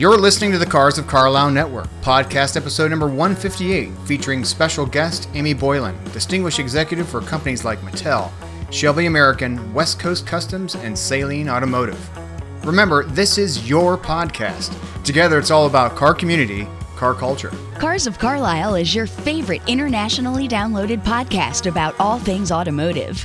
You're listening to the Cars of Carlisle Network, podcast episode number 158, featuring special guest Amy Boylan, distinguished executive for companies like Mattel, Shelby American, West Coast Customs, and Saleen Automotive. Remember, this is your podcast. Together, it's all about car community, car culture. Cars of Carlisle is your favorite internationally downloaded podcast about all things automotive.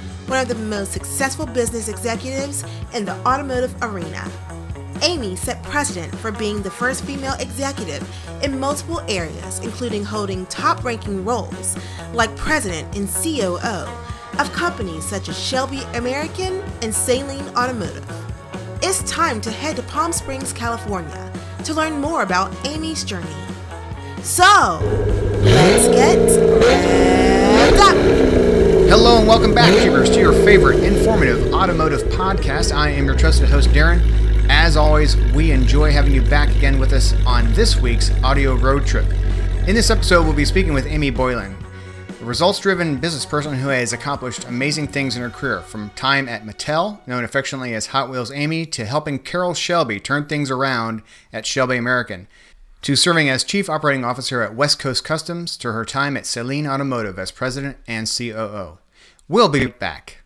one of the most successful business executives in the automotive arena. Amy set precedent for being the first female executive in multiple areas, including holding top ranking roles like president and COO of companies such as Shelby American and Saleen Automotive. It's time to head to Palm Springs, California to learn more about Amy's journey. So, let's get up. Hello and welcome back, Keepers, to your favorite informative automotive podcast. I am your trusted host, Darren. As always, we enjoy having you back again with us on this week's audio road trip. In this episode, we'll be speaking with Amy Boylan, a results driven business person who has accomplished amazing things in her career, from time at Mattel, known affectionately as Hot Wheels Amy, to helping Carroll Shelby turn things around at Shelby American to serving as Chief Operating Officer at West Coast Customs to her time at Saleen Automotive as President and COO. We'll be back.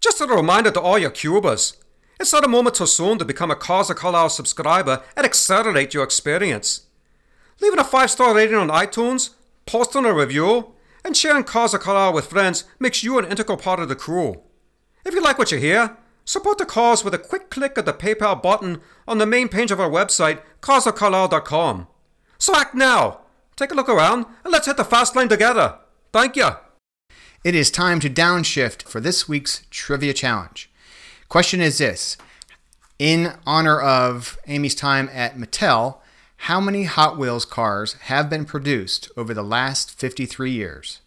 Just a reminder to all your cubers. It's not a moment too soon to become a Cars of Carlisle subscriber and accelerate your experience. Leaving a five star rating on iTunes, posting a review, and sharing Cars of Carlisle with friends makes you an integral part of the crew. If you like what you hear, support the cause with a quick click of the PayPal button on the main page of our website, carsofcarlisle.com. So act now. Take a look around and let's hit the fast lane together. Thank you. It is time to downshift for this week's trivia challenge. Question is this In honor of Amy's time at Mattel, how many Hot Wheels cars have been produced over the last 53 years?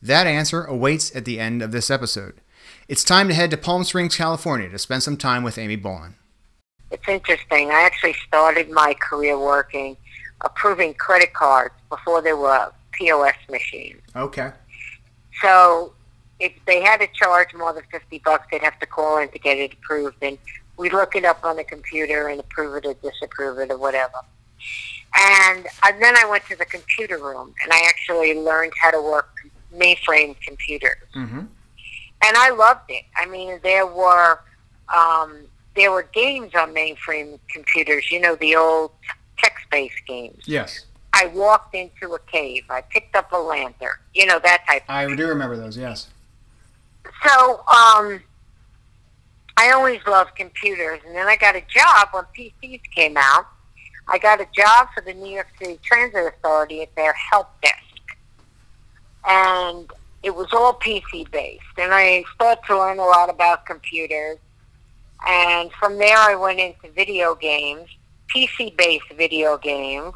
That answer awaits at the end of this episode. It's time to head to Palm Springs, California to spend some time with Amy Boylan. It's interesting. I actually started my career working approving credit cards before there were POS machines. Okay. So if they had to charge more than 50 bucks, they'd have to call in to get it approved. And we'd look it up on the computer and approve it or disapprove it or whatever. And uh, then I went to the computer room and I actually learned how to work mainframe computers. Mm-hmm. And I loved it. I mean, there were um, there were games on mainframe computers. You know, the old text-based games. Yes. I walked into a cave. I picked up a lantern. You know that type. I do remember those. Yes. So um, I always loved computers, and then I got a job when PCs came out. I got a job for the New York City Transit Authority at their help desk, and it was all PC based. And I started to learn a lot about computers, and from there I went into video games, PC based video games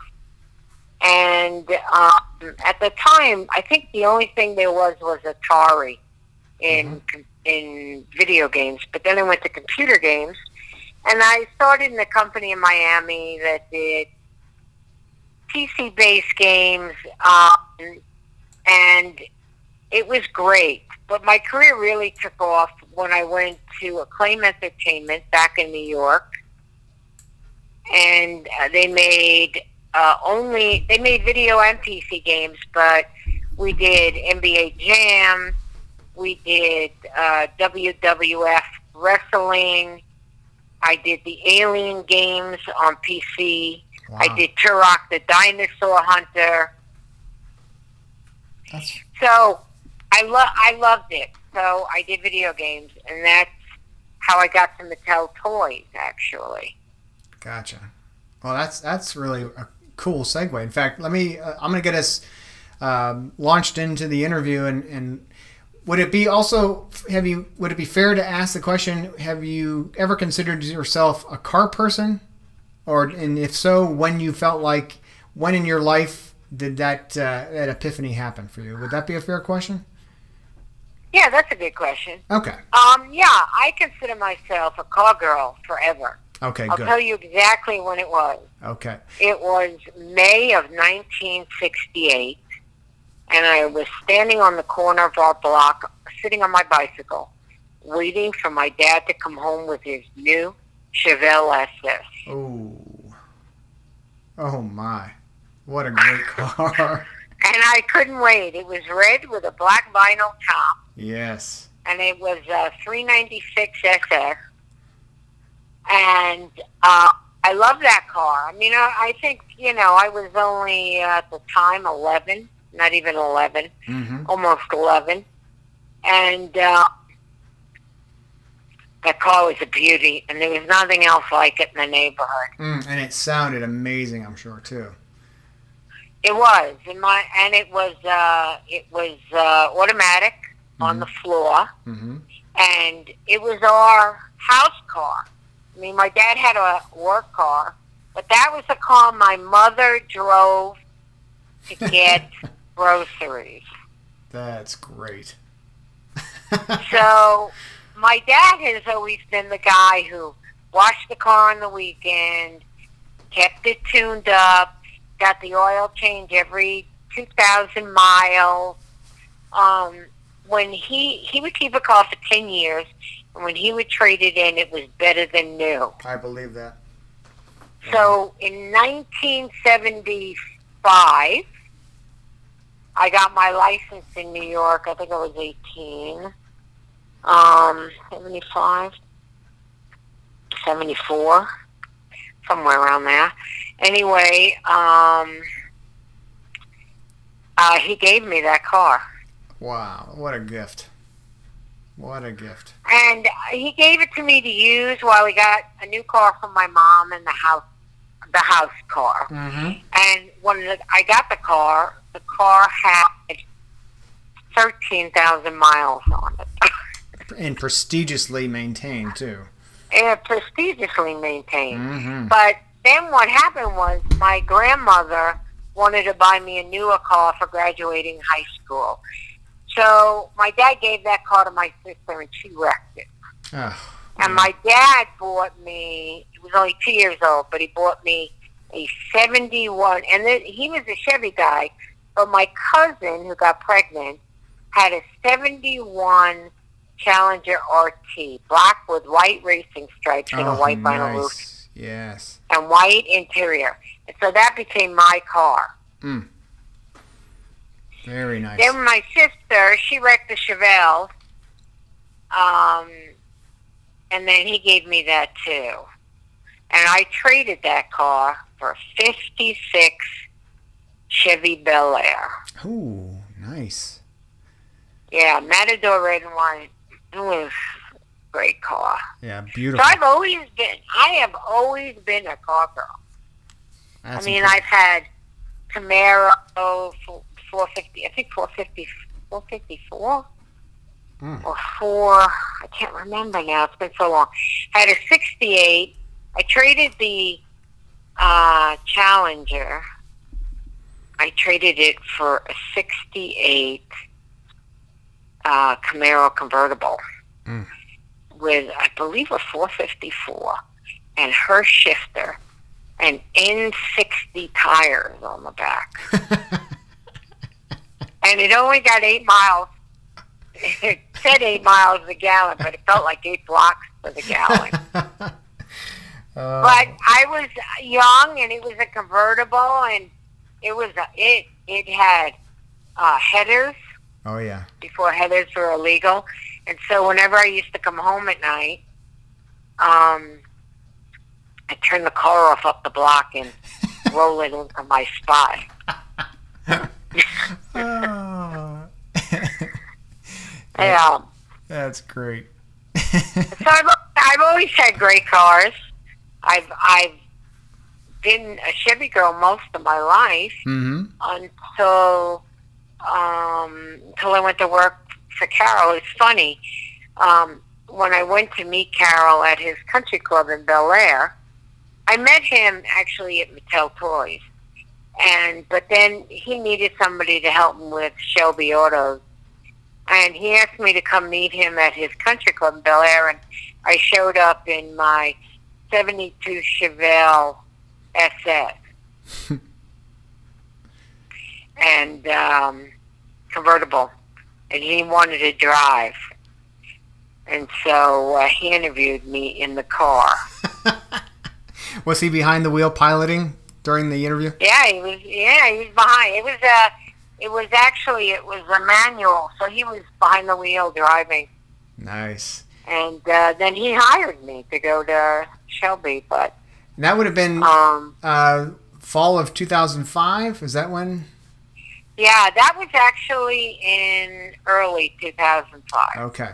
and um, at the time, I think the only thing there was was Atari in mm-hmm. in video games. But then I went to computer games, and I started in a company in Miami that did PC based games, um, and it was great. But my career really took off when I went to Acclaim Entertainment back in New York, and uh, they made uh, only they made video and PC games, but we did NBA Jam, we did uh, WWF wrestling. I did the Alien games on PC. Wow. I did Turok the Dinosaur Hunter. That's... So I love I loved it. So I did video games, and that's how I got to Mattel toys. Actually. Gotcha. Well, that's that's really a cool segue. In fact, let me. Uh, I'm going to get us um, launched into the interview, and, and would it be also have you? Would it be fair to ask the question? Have you ever considered yourself a car person, or and if so, when you felt like when in your life did that uh, that epiphany happen for you? Would that be a fair question? Yeah, that's a good question. Okay. Um, yeah, I consider myself a car girl forever. Okay. I'll Good. tell you exactly when it was. Okay. It was May of 1968, and I was standing on the corner of our block, sitting on my bicycle, waiting for my dad to come home with his new Chevelle SS. Oh. Oh my! What a great car. And I couldn't wait. It was red with a black vinyl top, yes. and it was a 396 SS. And uh, I love that car. I mean, I, I think, you know, I was only uh, at the time 11, not even 11, Mm-hmm. almost 11. And uh, that car was a beauty, and there was nothing else like it in the neighborhood. Mm, and it sounded amazing, I'm sure too. It was, and my and it was uh, it was uh, automatic on the floor, Mm-hmm. and it was our house car. I mean, my dad had a work car, but that was the car my mother drove to get groceries. That's great. So my dad has always been the guy who washed the car on the weekend, kept it tuned up, got the oil change every 2,000 miles. Um, when he, he would keep a car for 10 years, when he would trade it in, it was better than new. I believe that. So in 1975, I got my license in New York. I think I was 18. Um, 75, 74, somewhere around there. Anyway, um, uh, he gave me that car. Wow, what a gift. What a gift. And he gave it to me to use while we got a new car from my mom and the house, the house car. Mm-hmm. And when I got the car, the car had 13,000 miles on it. And prestigiously maintained too. and prestigiously maintained. Mm-hmm. But then what happened was my grandmother wanted to buy me a newer car for graduating high school. So my dad gave that car to my sister and she wrecked it. Oh, And my dad bought me, he was only two years old, but he bought me a 71, and then, he was a Chevy guy, but my cousin who got pregnant had a 71 Challenger RT, black with white racing stripes and a oh, white vinyl roof. Yes. and white interior. And so that became my car. Hmm. Very nice. Then my sister, she wrecked the Chevelle, um, and then he gave me that too. And I traded that car for a 56 Chevy Bel Air. Ooh, nice. Yeah, Matador red and white. It was a great car. Yeah, beautiful. So. I've always been, I have always been a car girl. That's I mean, impressive. I've had Camaro, 450, I think 450, 454 Mm. or 4, I can't remember now. It's been so long. I had a 68. I traded the uh, Challenger. I traded it for a 68 uh, Camaro convertible Mm. with, I believe, a 454 and Hurst shifter and N60 tires on the back. and it only got eight miles. It said eight miles a gallon, but it felt like eight blocks to the gallon. Oh, but I was young, and it was a convertible, and it was a, it it had uh, headers oh yeah. before headers were illegal, and so whenever I used to come home at night, um, I turned the car off up the block and roll it into my spot. Oh, Yeah. that's great. So I've, I've always had great cars. I've I've been a Chevy girl most of my life Mm-hmm. until um, until I went to work for Carroll. It's funny. Um, when I went to meet Carroll at his country club in Bel Air, I met him actually at Mattel Toys, and but then he needed somebody to help him with Shelby Autos, and he asked me to come meet him at his country club in Bel Air, and I showed up in my '72 Chevelle SS. and um, convertible, and he wanted to drive. And so uh, he interviewed me in the car. Was he behind the wheel piloting during the interview? Yeah, he was. Yeah, he was behind. It was uh It was actually it was a manual, so he was behind the wheel driving, Nice. and uh, then he hired me to go to Shelby. But And that would have been um, uh, fall of 2005. Is that when? yeah, that was actually in early 2005. Okay.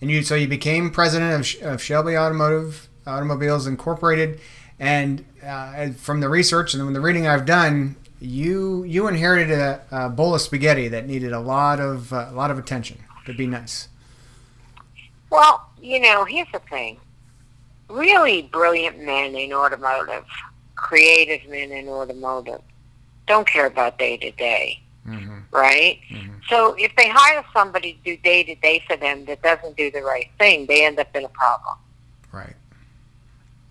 And you so you became president of, of Shelby Automotive Automobiles Incorporated, and uh, from the research and the reading I've done, you you inherited a, a bowl of spaghetti that needed a lot of uh, a lot of attention to be nice. Well, you know, here's the thing. Really brilliant men in automotive, creative men in automotive, don't care about day to day, Mm-hmm. right? So if they hire somebody to do day to day for them that doesn't do the right thing, they end up in a problem. Right.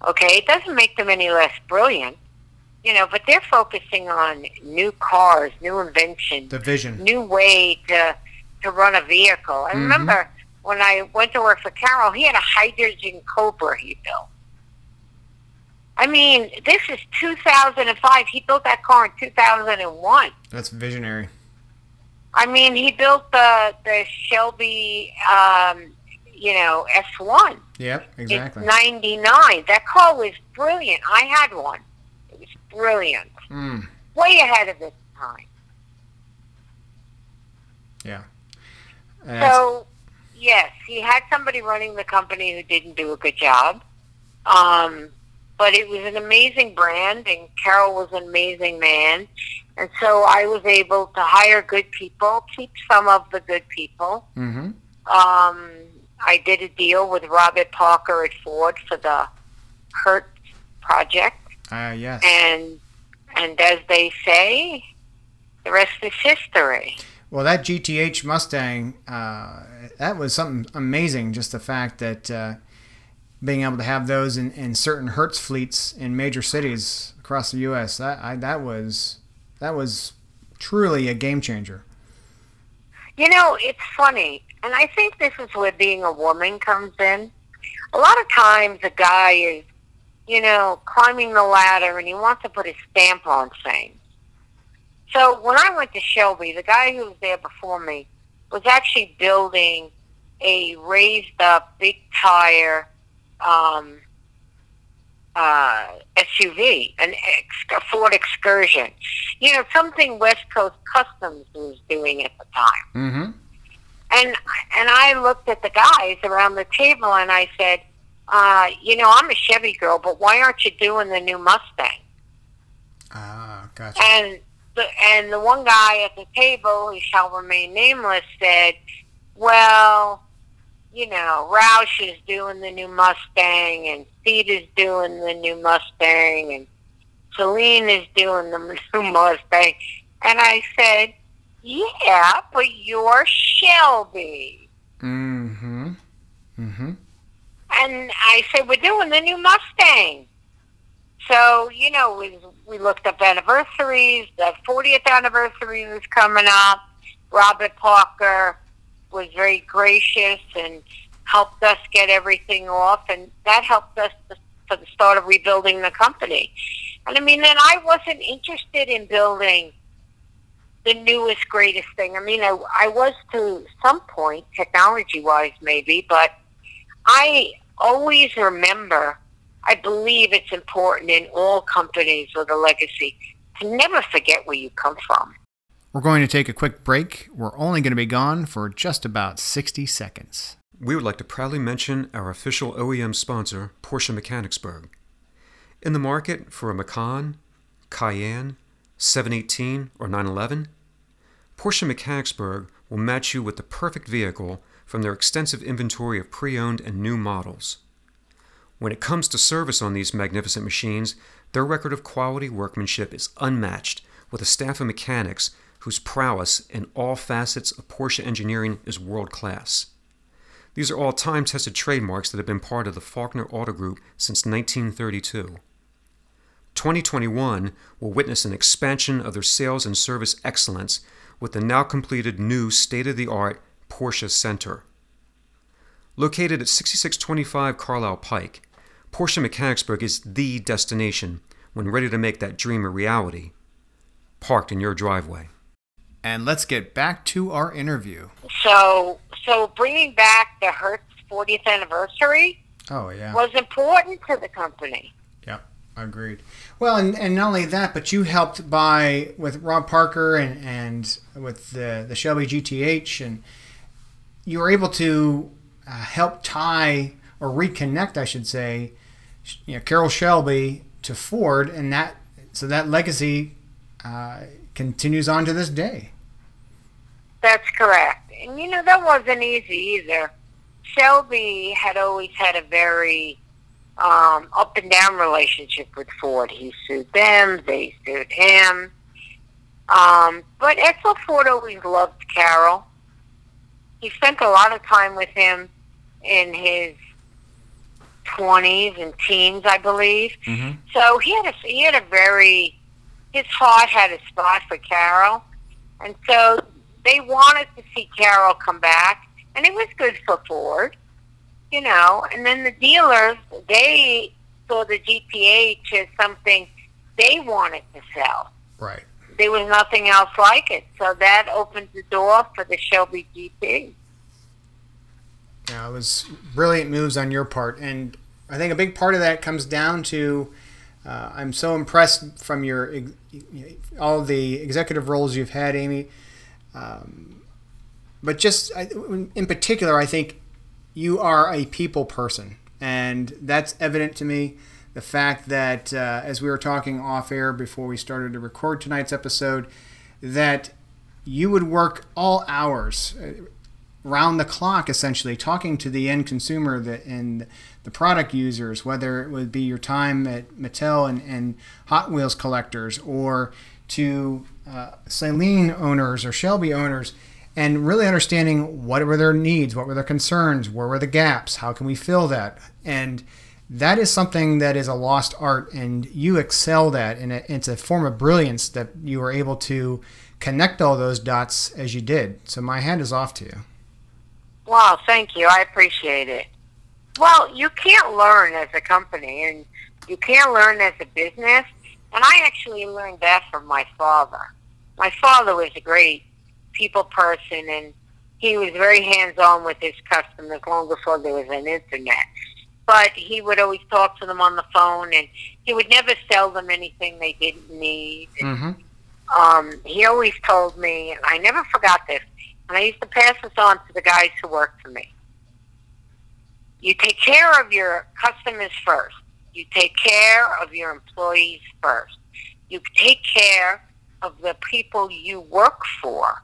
Okay, it doesn't make them any less brilliant, you know, but they're focusing on new cars, new inventions, The vision. new way to to run a vehicle. I remember when I went to work for Carroll, he had a hydrogen Cobra he built. I mean, this is 2005. He built that car in 2001. That's visionary. I mean, he built the the Shelby, um, you know, S1. Yep. Exactly. It's 99. That car was brilliant. I had one. It was brilliant. Mm, Way ahead of its time. yeah. And So, yes, he had somebody running the company who didn't do a good job. Um, but it was an amazing brand, and Carroll was an amazing man. And so I was able to hire good people, keep some of the good people. Mhm. Um, I did a deal with Robert Parker at Ford for the Hertz project, Uh, yes. and and as they say, the rest is history. Well, that GTH Mustang, uh, that was something amazing. Just the fact that uh, being able to have those in, in certain Hertz fleets in major cities across the U.S. That I, that was that was truly a game changer. You know, it's funny, and I think this is where being a woman comes in. A lot of times, a guy is, you know, climbing the ladder and he wants to put his stamp on things. So when I went to Shelby, the guy who was there before me was actually building a raised up, big tire um, uh, SUV, an ex- Ford Excursion. You know, something West Coast Customs was doing at the time. Mm-hmm. And and I looked at the guys around the table and I said, uh, you know, I'm a Chevy girl, but why aren't you doing the new Mustang? Ah, gotcha. And the and the one guy at the table, who shall remain nameless, said, "Well, you know, Roush is doing the new Mustang, and Pete is doing the new Mustang, and Saleen is doing the new Mustang." And I said, "Yeah, but you're Shelby." Mm-hmm. Mm-hmm. And I said, we're doing the new Mustang. So, you know, we, we looked up anniversaries. The 40th anniversary was coming up. Robert Parker was very gracious and helped us get everything off. And that helped us to, for the start of rebuilding the company. And I mean, then I wasn't interested in building the newest, greatest thing. I mean, I, I was to some point, technology-wise maybe, but I always remember, I believe it's important in all companies with a legacy to never forget where you come from. We're going to take a quick break. We're only going to be gone for just about 60 seconds. We would like to proudly mention our official OEM sponsor, Porsche Mechanicsburg. In the market for a Macan, Cayenne, 718, or 911? Porsche Mechanicsburg will match you with the perfect vehicle from their extensive inventory of pre owned and new models. When it comes to service on these magnificent machines, their record of quality workmanship is unmatched, with a staff of mechanics whose prowess in all facets of Porsche engineering is world class. These are all time tested trademarks that have been part of the Faulkner Auto Group since 1932. 2021 will witness an expansion of their sales and service excellence with the now completed new state of the art Porsche Center. Located at 6625 Carlisle Pike, Porsche Mechanicsburg is the destination when ready to make that dream a reality, parked in your driveway. And let's get back to our interview. So, so bringing back the Hertz 40th anniversary Oh, yeah. was important to the company. Agreed. Well, and, and not only that, but you helped by with Rob Parker and, and with the, the Shelby GTH, and you were able to uh, help tie or reconnect, I should say, you know, Carroll Shelby to Ford, and that so that legacy uh, continues on to this day. That's correct. And you know, that wasn't easy either. Shelby had always had a very um, up and down relationship with Ford. He sued them, they sued him. Um, but Edsel Ford always loved Carroll. He spent a lot of time with him in his twenties and teens, I believe. Mhm. So he had a he had a very his heart had a spot for Carroll, and so they wanted to see Carroll come back, and it was good for Ford, you know. And then the dealers they saw the GTH as something they wanted to sell. Right. There was nothing else like it, so that opened the door for the Shelby GT. Yeah, it was brilliant moves on your part, and I think a big part of that comes down to uh, I'm so impressed from your all the executive roles you've had, Amy. Um, but just I, in particular, I think you are a people person, and that's evident to me. The fact that, uh, as we were talking off air before we started to record tonight's episode, that you would work all hours, uh, round the clock, essentially, talking to the end consumer the, and the product users, whether it would be your time at Mattel and, and Hot Wheels collectors or to uh, owners or Shelby owners, and really understanding what were their needs, what were their concerns, where were the gaps, how can we fill that, and that is something that is a lost art, and you excel that, and it- it's a form of brilliance that you were able to connect all those dots as you did. So my hand is off to you. Wow, thank you. I appreciate it. Well, you can't learn as a company and you can't learn as a business. And I actually learned that from my father. My father was a great people person and he was very hands-on with his customers long before there was an internet. But he would always talk to them on the phone and he would never sell them anything they didn't need. Mm-hmm. um, he always told me, and I never forgot this, and I used to pass this on to the guys who worked for me. You take care of your customers first. You take care of your employees first. You take care of the people you work for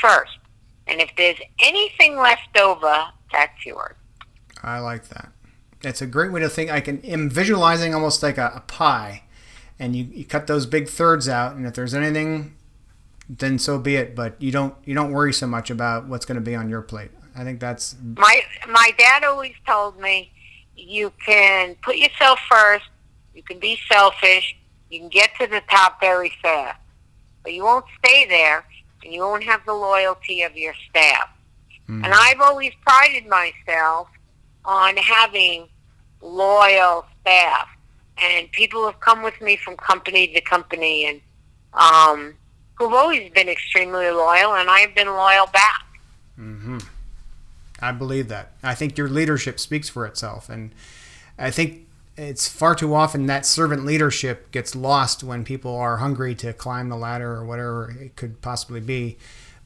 first. And if there's anything left over, that's yours. I like that. It's a great way to think. I can am visualizing almost like a, a pie, and you, you cut those big thirds out, and if there's anything, then so be it. But you don't you don't worry so much about what's going to be on your plate. I think that's My my dad always told me you can put yourself first, you can be selfish, you can get to the top very fast. But you won't stay there and you won't have the loyalty of your staff. And I've always prided myself on having loyal staff. And people have come with me from company to company and um who've always been extremely loyal and I've been loyal back. Mm-hmm. I believe that. I think your leadership speaks for itself, and I think it's far too often that servant leadership gets lost when people are hungry to climb the ladder or whatever it could possibly be.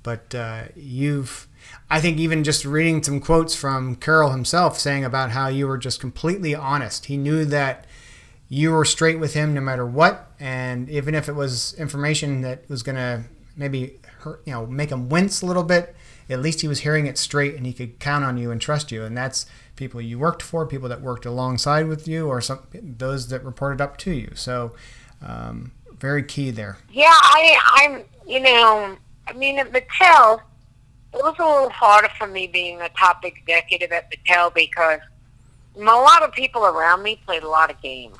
But uh, you've, I think, even just reading some quotes from Carroll himself saying about how you were just completely honest. He knew that you were straight with him no matter what, and even if it was information that was going to maybe hurt, you know, make him wince a little bit, at least he was hearing it straight and he could count on you and trust you. And that's people you worked for, people that worked alongside with you, or some those that reported up to you. So, um, very key there. Yeah, I, I'm, you know, I mean, at Mattel, it was a little harder for me being a top executive at Mattel because a lot of people around me played a lot of games.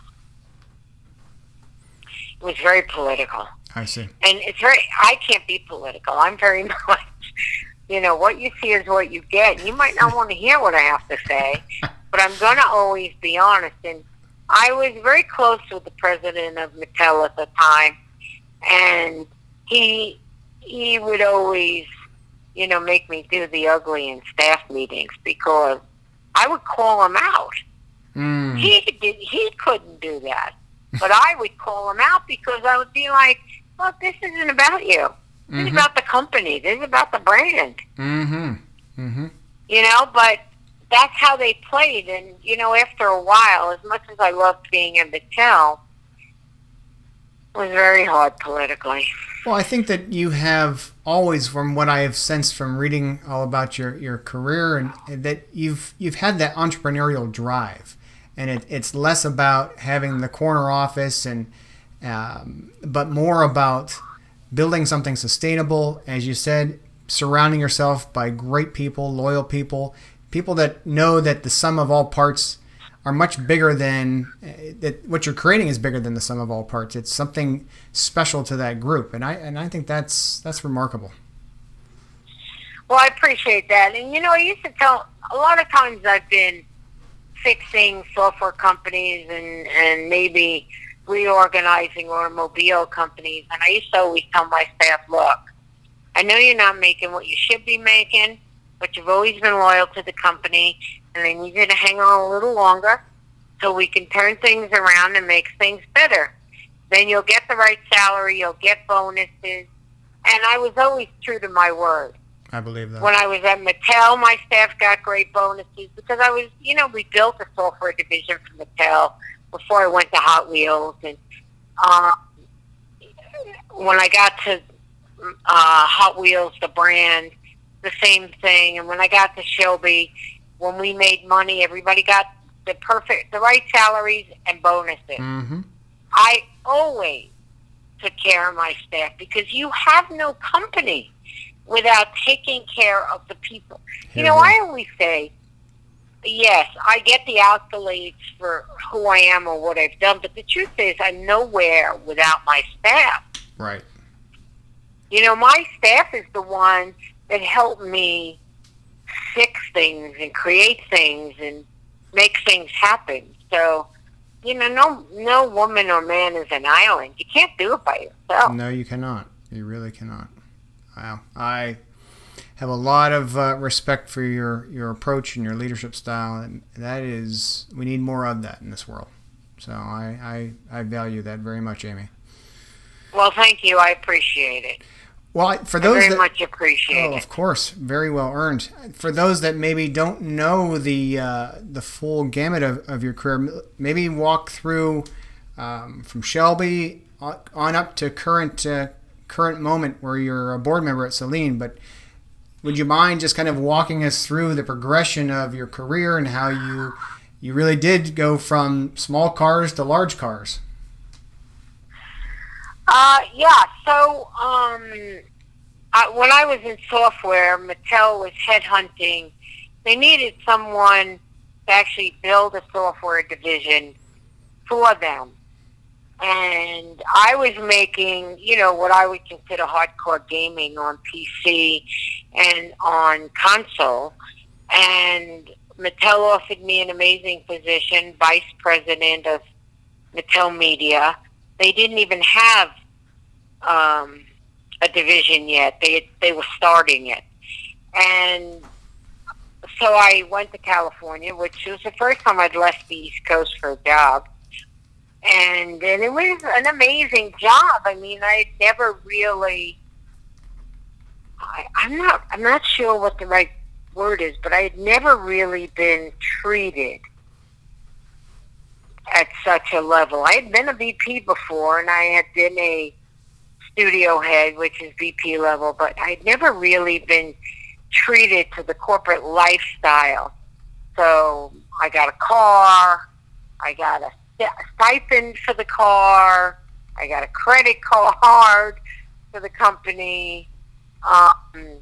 It was very political. I see. And it's very, I can't be political. I'm very much, you know, what you see is what you get. You might not want to hear what I have to say, but I'm going to always be honest. And I was very close with the president of Mattel at the time, and he he would always, you know, make me do the ugly in staff meetings because I would call him out. Mm. He did, he couldn't do that, but I would call him out because I would be like, "Look, this isn't about you. This is Mhm. about the company. This is about the brand." Mm-hmm. Mm-hmm. you know, but that's how they played. And, you know, after a while, as much as I loved being in Mattel, it was very hard politically. Well, I think that you have always, from what I have sensed from reading all about your, your career, and, and that you've you've had that entrepreneurial drive, and it, it's less about having the corner office and, um, but more about building something sustainable, as you said, surrounding yourself by great people, loyal people, people that know that the sum of all parts are much bigger than uh, that. What you're creating is bigger than the sum of all parts. It's something special to that group, and I and I think that's that's remarkable. Well, I appreciate that. And, you know, I used to tell, a lot of times I've been fixing software companies and, and maybe reorganizing automobile companies. And I used to always tell my staff, look, I know you're not making what you should be making, but you've always been loyal to the company, and I need you to hang on a little longer so we can turn things around and make things better. Then you'll get the right salary, you'll get bonuses. And I was always true to my word. I believe that. When I was at Mattel, my staff got great bonuses because I was, you know, we built a software division for Mattel before I went to Hot Wheels. And um, when I got to uh, Hot Wheels, the brand, the same thing. And when I got to Shelby, when we made money, everybody got the perfect, the right salaries and bonuses. mm-hmm. I always took care of my staff because you have no company without taking care of the people. You know, I always say, yes, I get the accolades for who I am or what I've done, but the truth is I'm nowhere without my staff. Right. You know, my staff is the one that helped me fix things and create things and make things happen. So, you know, no no woman or man is an island. You can't do it by yourself. No, you cannot. You really cannot. Wow. I have a lot of uh, respect for your, your approach and your leadership style, and that is we need more of that in this world. So I, I, I value that very much, Amy. Well, thank you. I appreciate it. Well, I- for I those very that, much appreciate Oh, it. of course, very well earned. For those that maybe don't know the uh, the full gamut of, of your career, maybe walk through um, from Shelby on on up to current uh, current moment where you're a board member at Saleen. But would you mind just kind of walking us through the progression of your career and how you you really did go from small cars to large cars? Uh, yeah. So, um, I, when I was in software, Mattel was headhunting. They needed someone to actually build a software division for them. And I was making, you know, what I would consider hardcore gaming on PC and on console. And Mattel offered me an amazing position, vice president of Mattel Media. They didn't even have um, a division yet. They they were starting it, and so I went to California, which was the first time I'd left the East Coast for a job, and and it was an amazing job. I mean, I would never really. I, I'm not. I'm not sure what the right word is, but I had never really been treated at such a level. I had been a VP before, and I had been a studio head, which is VP level, but I'd never really been treated to the corporate lifestyle. So I got a car, I got a stipend for the car, I got a credit card for the company. Um,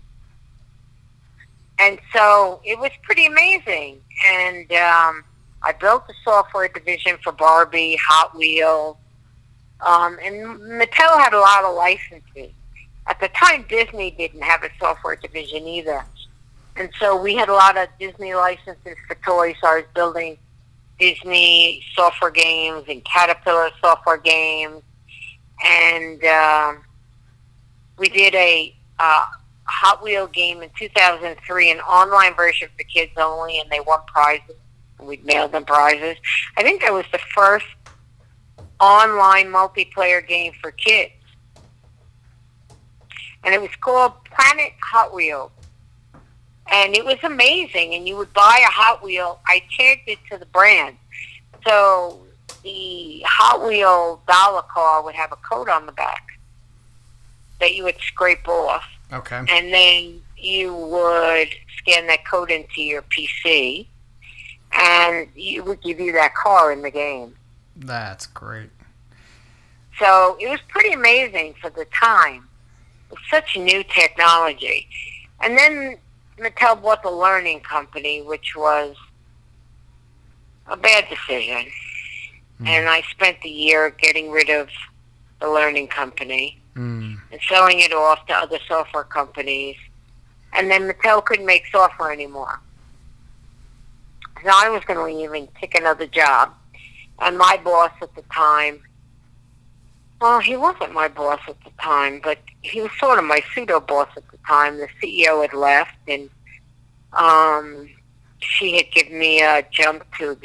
and so it was pretty amazing. And um, I built the software division for Barbie, Hot Wheels, um, and Mattel had a lot of licenses. At the time, Disney didn't have a software division either. And so we had a lot of Disney licenses for toys. So I was building Disney software games and Caterpillar software games. And um, we did a uh, Hot Wheel game in 2003, an online version for kids only, and they won prizes. We'd mail them prizes. I think that was the first online multiplayer game for kids. And it was called Planet Hot Wheels. And it was amazing. And you would buy a Hot Wheel. I tagged it to the brand. So the Hot Wheel dollar car would have a code on the back that you would scrape off. Okay. And then you would scan that code into your PC and it would give you that car in the game. That's great. So it was pretty amazing for the time. It was such new technology. And then Mattel bought the Learning Company, which was a bad decision. Mm. And I spent the year getting rid of the Learning Company mm. and selling it off to other software companies. And then Mattel couldn't make software anymore. So I was going to leave and take another job. And my boss at the time, well, he wasn't my boss at the time, but he was sort of my pseudo boss at the time. The CEO had left, and um, she had given me a jump to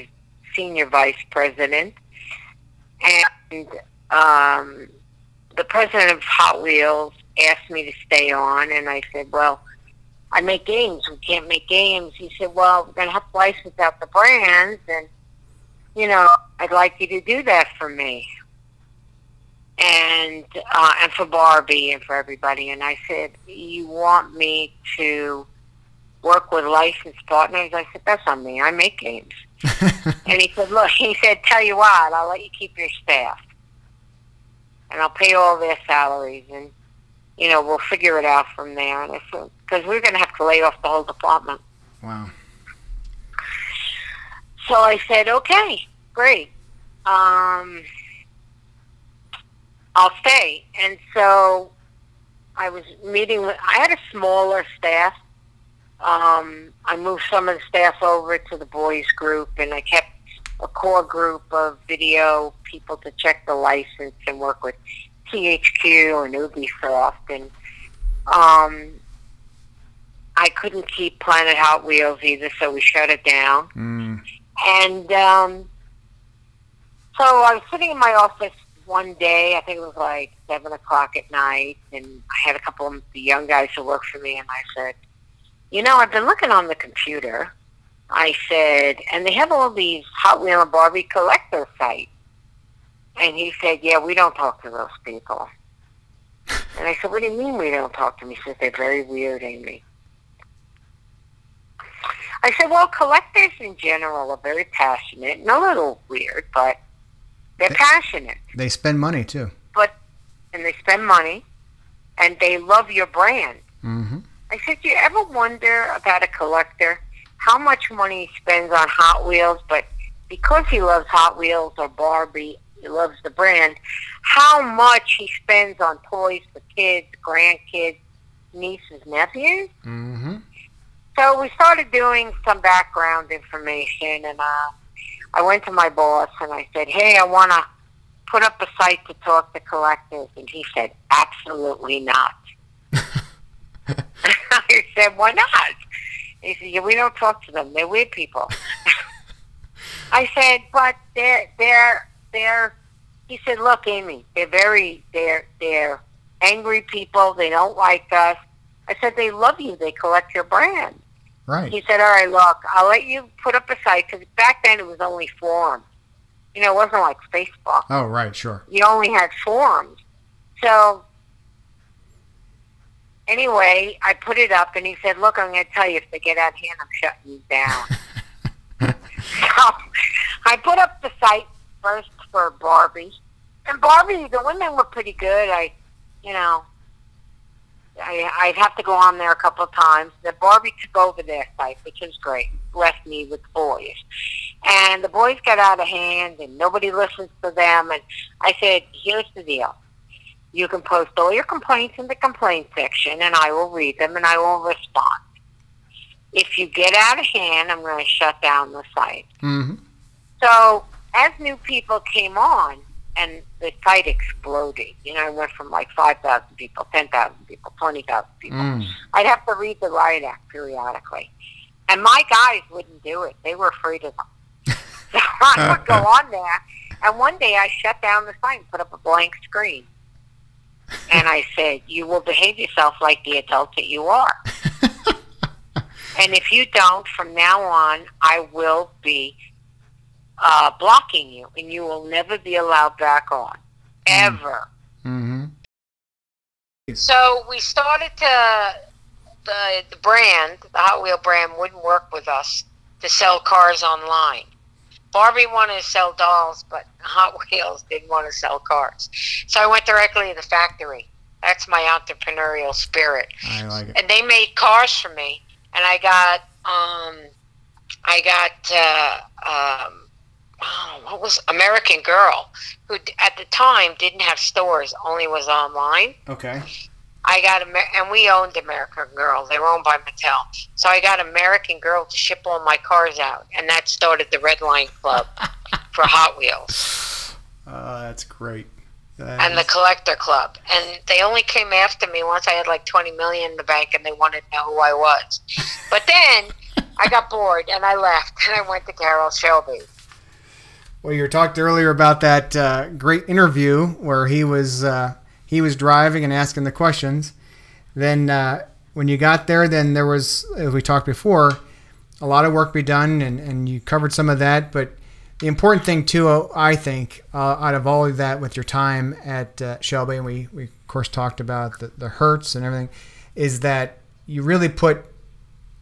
senior vice president. And um, the president of Hot Wheels asked me to stay on, and I said, well, I make games. We can't make games. He said, well, we're going to have to license out the brands, and, you know, I'd like you to do that for me. And, uh, and for Barbie and for everybody. And I said, you want me to work with licensed partners? I said, that's on me. I make games. and he said, look, he said, tell you what, I'll let you keep your staff. And I'll pay all their salaries. And, you know, we'll figure it out from there. And because we're going to have to lay off the whole department. Wow. So I said, okay, great. Um, I'll stay. And so I was meeting with, I had a smaller staff. Um, I moved some of the staff over to the boys group and I kept a core group of video people to check the license and work with THQ and Ubisoft and um, I couldn't keep Planet Hot Wheels either, so we shut it down. Mm. And um, so I was sitting in my office one day, I think it was like 7 o'clock at night, and I had a couple of the young guys who worked for me, and I said, you know, I've been looking on the computer. I said, and they have all these Hot Wheel and Barbie collector sites. And he said, yeah, we don't talk to those people. And I said, what do you mean we don't talk to them? He said, they're very weird, Amy. I said, well, collectors in general are very passionate and a little weird, but they're they, passionate. They spend money too. But and they spend money, and they love your brand. Mm-hmm. I said, do you ever wonder about a collector how much money he spends on Hot Wheels, but because he loves Hot Wheels or Barbie, he loves the brand, how much he spends on toys for kids, grandkids, nieces, nephews? Mm-hmm. So we started doing some background information, and uh, I went to my boss and I said, "Hey, I want to put up a site to talk to collectors," and he said, "Absolutely not." I said, "Why not?" He said, "Yeah, we don't talk to them. They're weird people." I said, "But they're they're they're." He said, "Look, Amy, they're very they're they're angry people. They don't like us." I said, "They love you. They collect your brand." Right. He said, all right, look, I'll let you put up a site because back then it was only forums. You know, it wasn't like Facebook. Oh, right, sure. You only had forums. So anyway, I put it up, and he said, "Look, I'm going to tell you if they get out of hand, I'm shutting you down." so I put up the site first for Barbie, and Barbie, the women were pretty good. I, you know, I, I'd have to go on there a couple of times. The Barbie took over their site, which is great. Left me with boys, and the boys got out of hand, and nobody listens to them. And I said, "Here's the deal." You can post all your complaints in the complaint section, and I will read them and I will respond. If you get out of hand, I'm going to shut down the site. Mm-hmm. So as new people came on, and the site exploded. You know, I went from like 5,000 people, 10,000 people, 20,000 people. Mm. I'd have to read the riot act periodically. And my guys wouldn't do it. They were afraid of them. so I would go on there, and one day I shut down the site and put up a blank screen. And I said, you will behave yourself like the adult that you are. and if you don't, from now on, I will be uh, blocking you, and you will never be allowed back on. Ever. Mm-hmm. So we started to the the brand, the Hot Wheel brand, wouldn't work with us to sell cars online. Barbie wanted to sell dolls, but Hot Wheels didn't want to sell cars. So I went directly to the factory. That's my entrepreneurial spirit. I like it. And they made cars for me, and I got um, I got uh, um, oh, what was American Girl, who at the time didn't have stores, only was online. Okay. I got Amer- and we owned American Girl. They were owned by Mattel. So I got American Girl to ship all my cars out, and that started the Red Line Club for Hot Wheels Uh, that's great. That and the Collector Club. And they only came after me once I had like 20 million in the bank, and they wanted to know who I was. But then I got bored and I left, and I went to Carroll Shelby. Well, you talked earlier about that uh, great interview where he was uh, he was driving and asking the questions. Then uh, when you got there, then there was, as we talked before, a lot of work be done, and, and you covered some of that. But the important thing too, I think, uh, out of all of that with your time at uh, Shelby, and we, we of course talked about the, the Hurst and everything, is that you really put,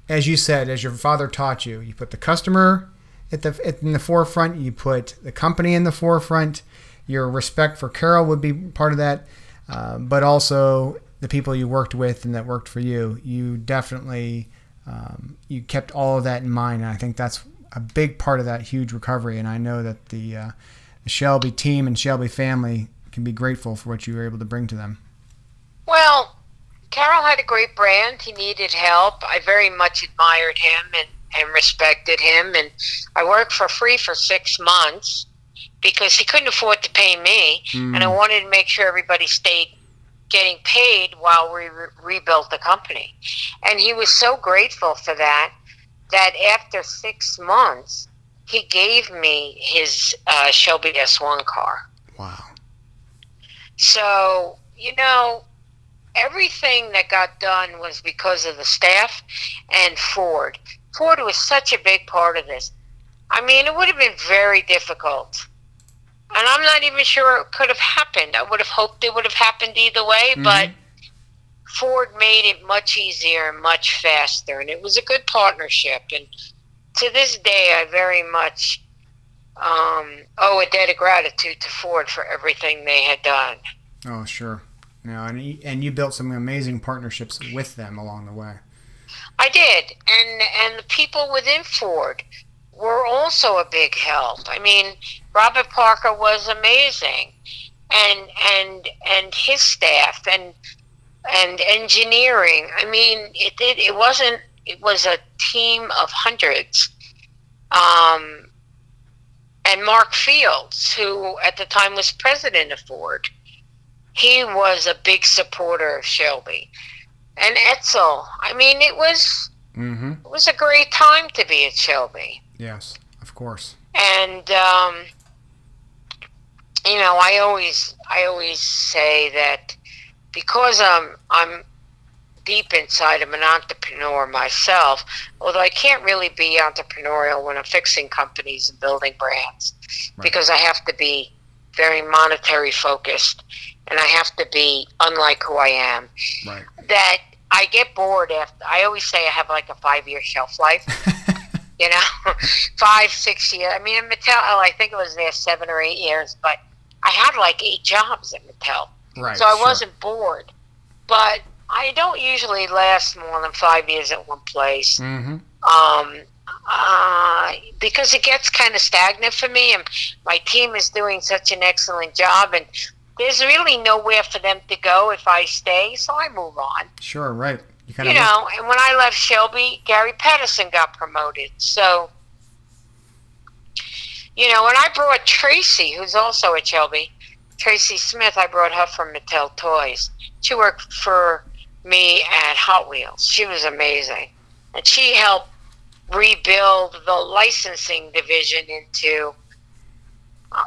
as you said, as your father taught you, you put the customer at the at, in the forefront. You put the company in the forefront. Your respect for Carroll would be part of that, uh, but also the people you worked with and that worked for you. You definitely um, you kept all of that in mind, and I think that's a big part of that huge recovery. And I know that the, uh, the Shelby team and Shelby family can be grateful for what you were able to bring to them. Well, Carroll had a great brand. He needed help. I very much admired him and, and respected him. And I worked for free for six months because he couldn't afford to pay me. And I wanted to make sure everybody stayed getting paid while we re- rebuilt the company. And he was so grateful for that that after six months, he gave me his uh, Shelby S1 car. Wow. So, you know, everything that got done was because of the staff and Ford. Ford was such a big part of this. I mean, it would have been very difficult. And I'm not even sure it could have happened. I would have hoped it would have happened either way, but Ford made it much easier and much faster. And it was a good partnership. And to this day, I very much um, owe a debt of gratitude to Ford for everything they had done. Oh, sure. No, and you, and you built some amazing partnerships with them along the way. I did, and and the people within Ford were also a big help. I mean, Robert Parker was amazing, and and and his staff and and engineering. I mean, it did. It wasn't. It was a team of hundreds. Um, and Mark Fields, who at the time was president of Ford, he was a big supporter of Shelby. And Edsel. I mean, it was Mm-hmm. it was a great time to be at Shelby. Yes, of course. And um, you know, I always I always say that because I'm I'm deep inside I'm an entrepreneur myself, although I can't really be entrepreneurial when I'm fixing companies and building brands Right. because I have to be very monetary focused and I have to be unlike who I am. Right. That I get bored after. I always say I have like a five year shelf life. you know, five, six years. I mean, in Mattel, oh, I think it was there seven or eight years, but I had like eight jobs at Mattel. Right. So I sure. wasn't bored. But I don't usually last more than five years at one place. Mhm. Um, uh, because it gets kind of stagnant for me, and my team is doing such an excellent job, and there's really nowhere for them to go if I stay, so I move on. Sure. Right. You You know, and when I left Shelby, Gary Pedersen got promoted. So, you know, when I brought Tracy, who's also at Shelby, Tracy Smith, I brought her from Mattel Toys. She worked for me at Hot Wheels. She was amazing. And she helped rebuild the licensing division into uh,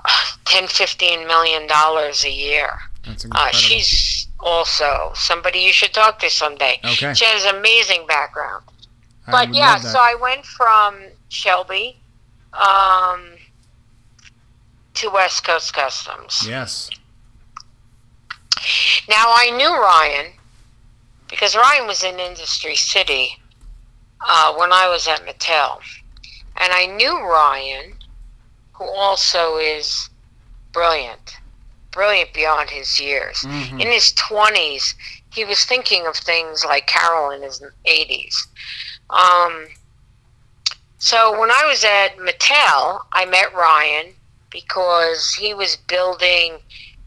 10, 15 million dollars a year. That's Uh, she's also somebody you should talk to someday. Okay. She has amazing background. I But yeah, so I went from Shelby um, to West Coast Customs. Yes. Now I knew Ryan because Ryan was in Industry City uh, when I was at Mattel, and I knew Ryan, who also is brilliant, brilliant beyond his years. Mhm. In his twenties, he was thinking of things like Carroll in his eighties. Um, so when I was at Mattel, I met Ryan because he was building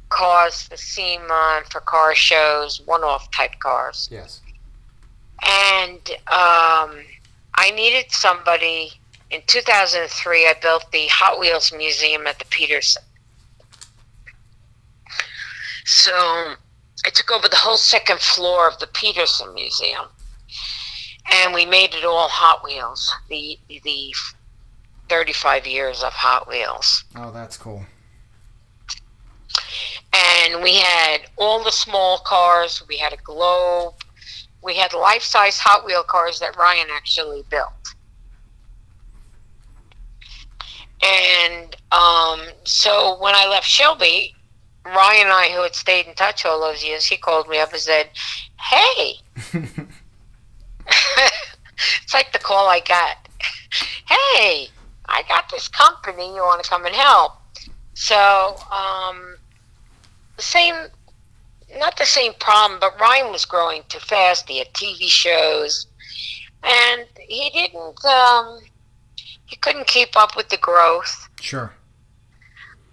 cars for SEMA and for car shows, one-off type cars. Yes. And um, I needed somebody. In 2003, I built the Hot Wheels Museum at the Petersen. So I took over the whole second floor of the Petersen Museum, and we made it all Hot Wheels. The the 35 years of Hot Wheels Oh, that's cool. and we had all the small cars. We had a globe. We had life-size Hot Wheel cars that Ryan actually built. And um, so when I left Shelby, Ryan and I, who had stayed in touch all those years, he called me up and said, "Hey." it's like the call I got. Hey, I got this company. You want to come and help? So, um, the same, not the same problem, but Ryan was growing too fast. He had TV shows, and he didn't. Um, he couldn't keep up with the growth. Sure.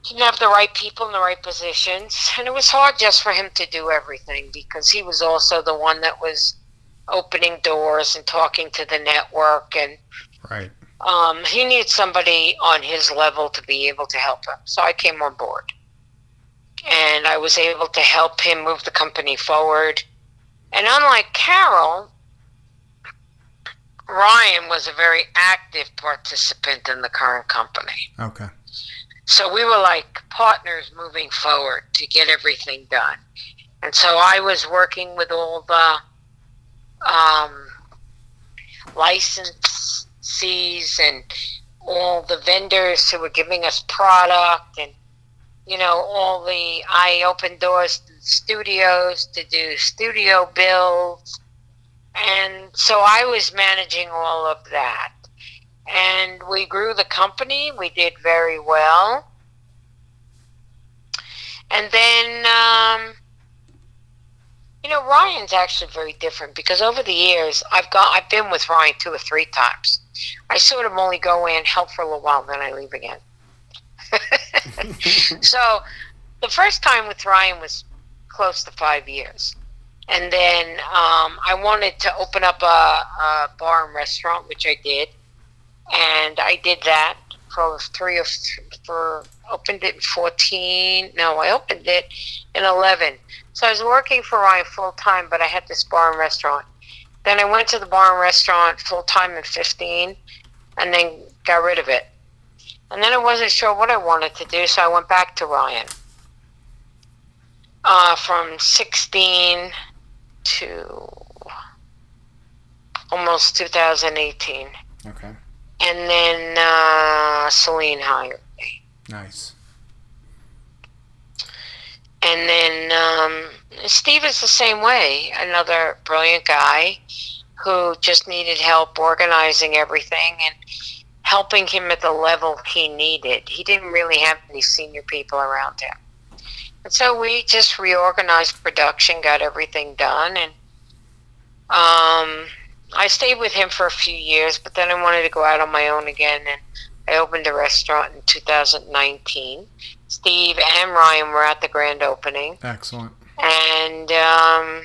He didn't have the right people in the right positions, and it was hard just for him to do everything because he was also the one that was opening doors and talking to the network and Right. um, he needed somebody on his level to be able to help him. So I came on board. And I was able to help him move the company forward. And unlike Carroll, Ryan was a very active participant in the current company. Okay. So we were like partners moving forward to get everything done. And so I was working with all the um, licensees and all the vendors who were giving us product and you know all the I opened doors to studios to do studio builds and so I was managing all of that and we grew the company we did very well and then um, you know Ryan's actually very different because over the years I've got I've been with Ryan two or three times I sort of only go in help for a little while then I leave again so the first time with Ryan was close to five years. And then um, I wanted to open up a, a bar and restaurant, which I did. And I did that for three or for opened it in 14. No, I opened it in 11. So I was working for Ryan full time, but I had this bar and restaurant. Then I went to the bar and restaurant full time in 15 and then got rid of it. And then I wasn't sure what I wanted to do, so I went back to Ryan. Uh, from 16 to almost 2018. Okay. And then uh, Saleen hired me. Nice. And then um, Steve is the same way. Another brilliant guy who just needed help organizing everything and helping him at the level he needed. He didn't really have any senior people around him. And so we just reorganized production, got everything done, and um, I stayed with him for a few years, but then I wanted to go out on my own again, and I opened a restaurant in 2019. Steve and Ryan were at the grand opening, Excellent. and um,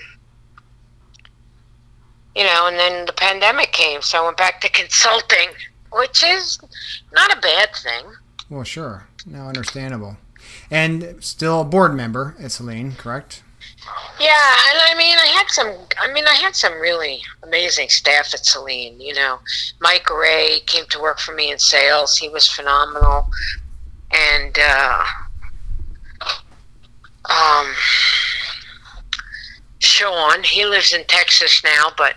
you know, and then the pandemic came, so I went back to consulting, which is not a bad thing. Well, sure. No, understandable. And still a board member at Saleen, correct? Yeah, and I mean, I had some. I mean, I had some really amazing staff at Saleen. You know, Mike Ray came to work for me in sales. He was phenomenal, and uh, um, Sean. He lives in Texas now, but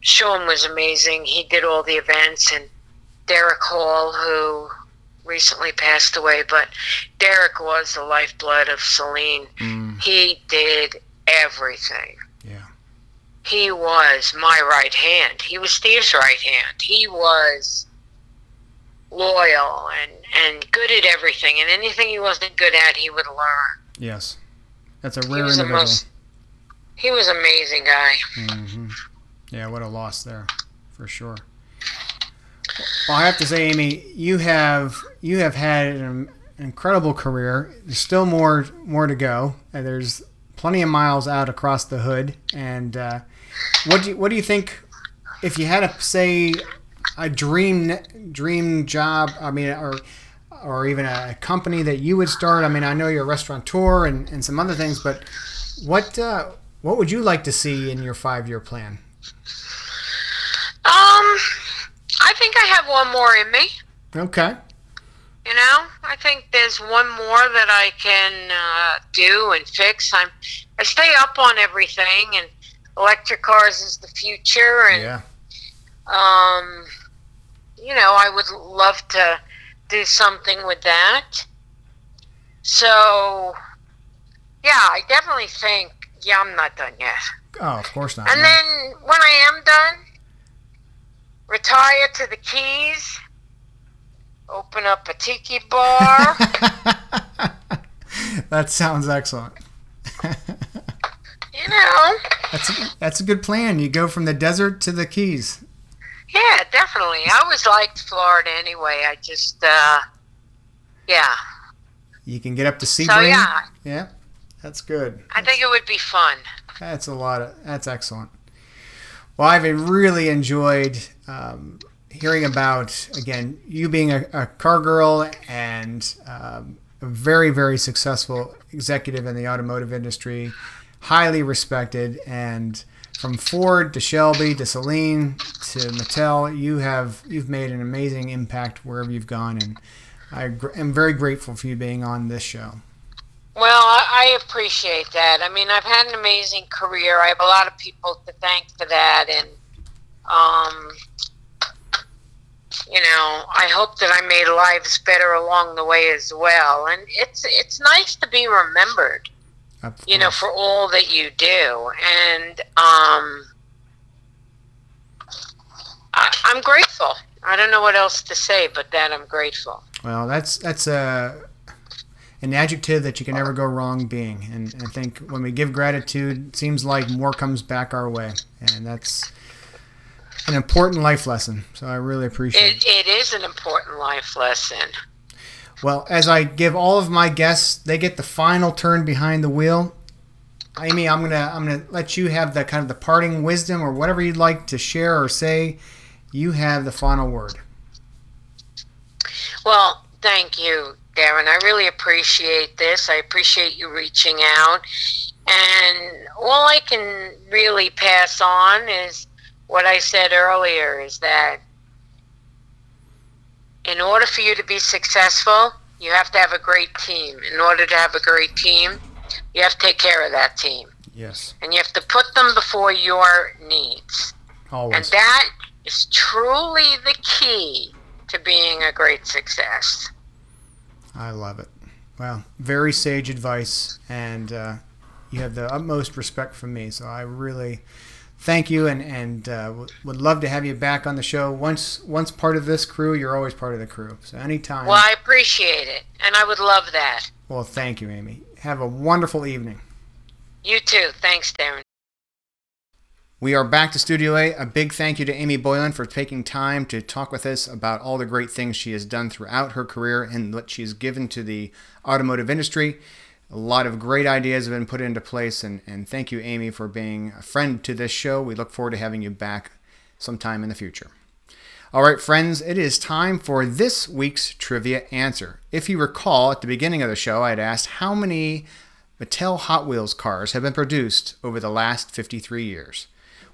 Sean was amazing. He did all the events, and Derek Hall, who recently passed away, but Derek was the lifeblood of Saleen. Mm, He did everything. yeah. He was my right hand. He was Steve's right hand. He was loyal and, and good at everything. And anything he wasn't good at, he would learn. Yes. That's a He rare was the individual. most. He was an amazing guy. Mm-hmm. Yeah, what a loss there, for sure. Well, I have to say, Amy, you have you have had an incredible career. There's still more more to go. And there's plenty of miles out across the hood. And uh, what do you, what do you think if you had to say a dream dream job? I mean, or or even a company that you would start. I mean, I know you're a restaurateur and, and some other things, but what uh, what would you like to see in your five year plan? Um, I think I have one more in me. Okay. You know, I think there's one more that I can uh, do and fix. I'm, I stay up on everything, and electric cars is the future, and Yeah. um, you know, I would love to do something with that. So, yeah, I definitely think, yeah, I'm not done yet. Oh, of course not. And no. then when I am done, retire to the Keys, open up a tiki bar. that sounds excellent. you know, That's a, that's a good plan. You go from the desert to the Keys. yeah, definitely. I always liked Florida anyway. I just, uh, yeah. You can get up to So Sebring. yeah, Yeah, that's good. I think it would be fun. That's a lot of. That's excellent. Well, I've really enjoyed um, hearing about again you being a, a car girl and um, a very very successful executive in the automotive industry, highly respected, and from Ford to Shelby to Saleen to Mattel, you have you've made an amazing impact wherever you've gone, and I gr- am very grateful for you being on this show. Well, I, I appreciate that. I mean, I've had an amazing career. I have a lot of people to thank for that, and um, you know, I hope that I made lives better along the way as well. And it's it's nice to be remembered, Of you know, for all that you do. And um, I, I'm grateful. I don't know what else to say, but that I'm grateful. Well, that's that's a an adjective that you can never go wrong being, and I think when we give gratitude, it seems like more comes back our way, and that's an important life lesson. So I really appreciate it. It, it is an important life lesson. Well, as I give all of my guests, they get the final turn behind the wheel. Amy, I'm gonna I'm gonna let you have the kind of the parting wisdom or whatever you'd like to share or say. You have the final word. Well, thank you, Darren. I really appreciate this. I appreciate you reaching out. And all I can really pass on is what I said earlier is that in order for you to be successful, you have to have a great team. In order to have a great team, you have to take care of that team. Yes. And you have to put them before your needs. Always. And that is truly the key to being a great success. I love it. Well, very sage advice, and uh, you have the utmost respect from me. So I really thank you, and and uh, w- would love to have you back on the show. Once once part of this crew, you're always part of the crew. So anytime. Well, I appreciate it, and I would love that. Well, thank you, Amy. Have a wonderful evening. You too. Thanks, Darren. We are back to Studio A. A big thank you to Amy Boylan for taking time to talk with us about all the great things she has done throughout her career and what she has given to the automotive industry. A lot of great ideas have been put into place, and, and thank you, Amy, for being a friend to this show. We look forward to having you back sometime in the future. All right, friends, it is time for this week's trivia answer. If you recall, at the beginning of the show, I had asked how many Mattel Hot Wheels cars have been produced over the last 53 years.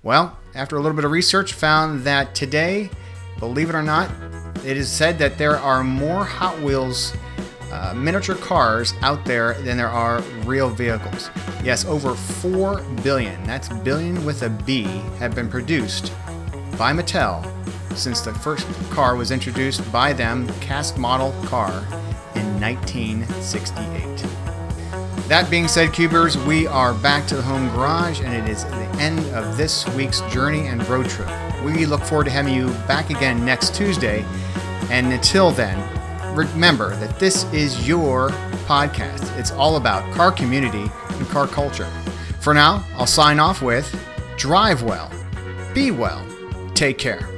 Well, after a little bit of research, found that today, believe it or not, it is said that there are more Hot Wheels uh, miniature cars out there than there are real vehicles. Yes, over 4 billion, that's billion with a B, have been produced by Mattel since the first car was introduced by them, cast model car, in 1968. That being said, Cubers, we are back to the home garage, and it is the end of this week's journey and road trip. We look forward to having you back again next Tuesday. And until then, remember that this is your podcast. It's all about car community and car culture. For now, I'll sign off with drive well, be well, take care.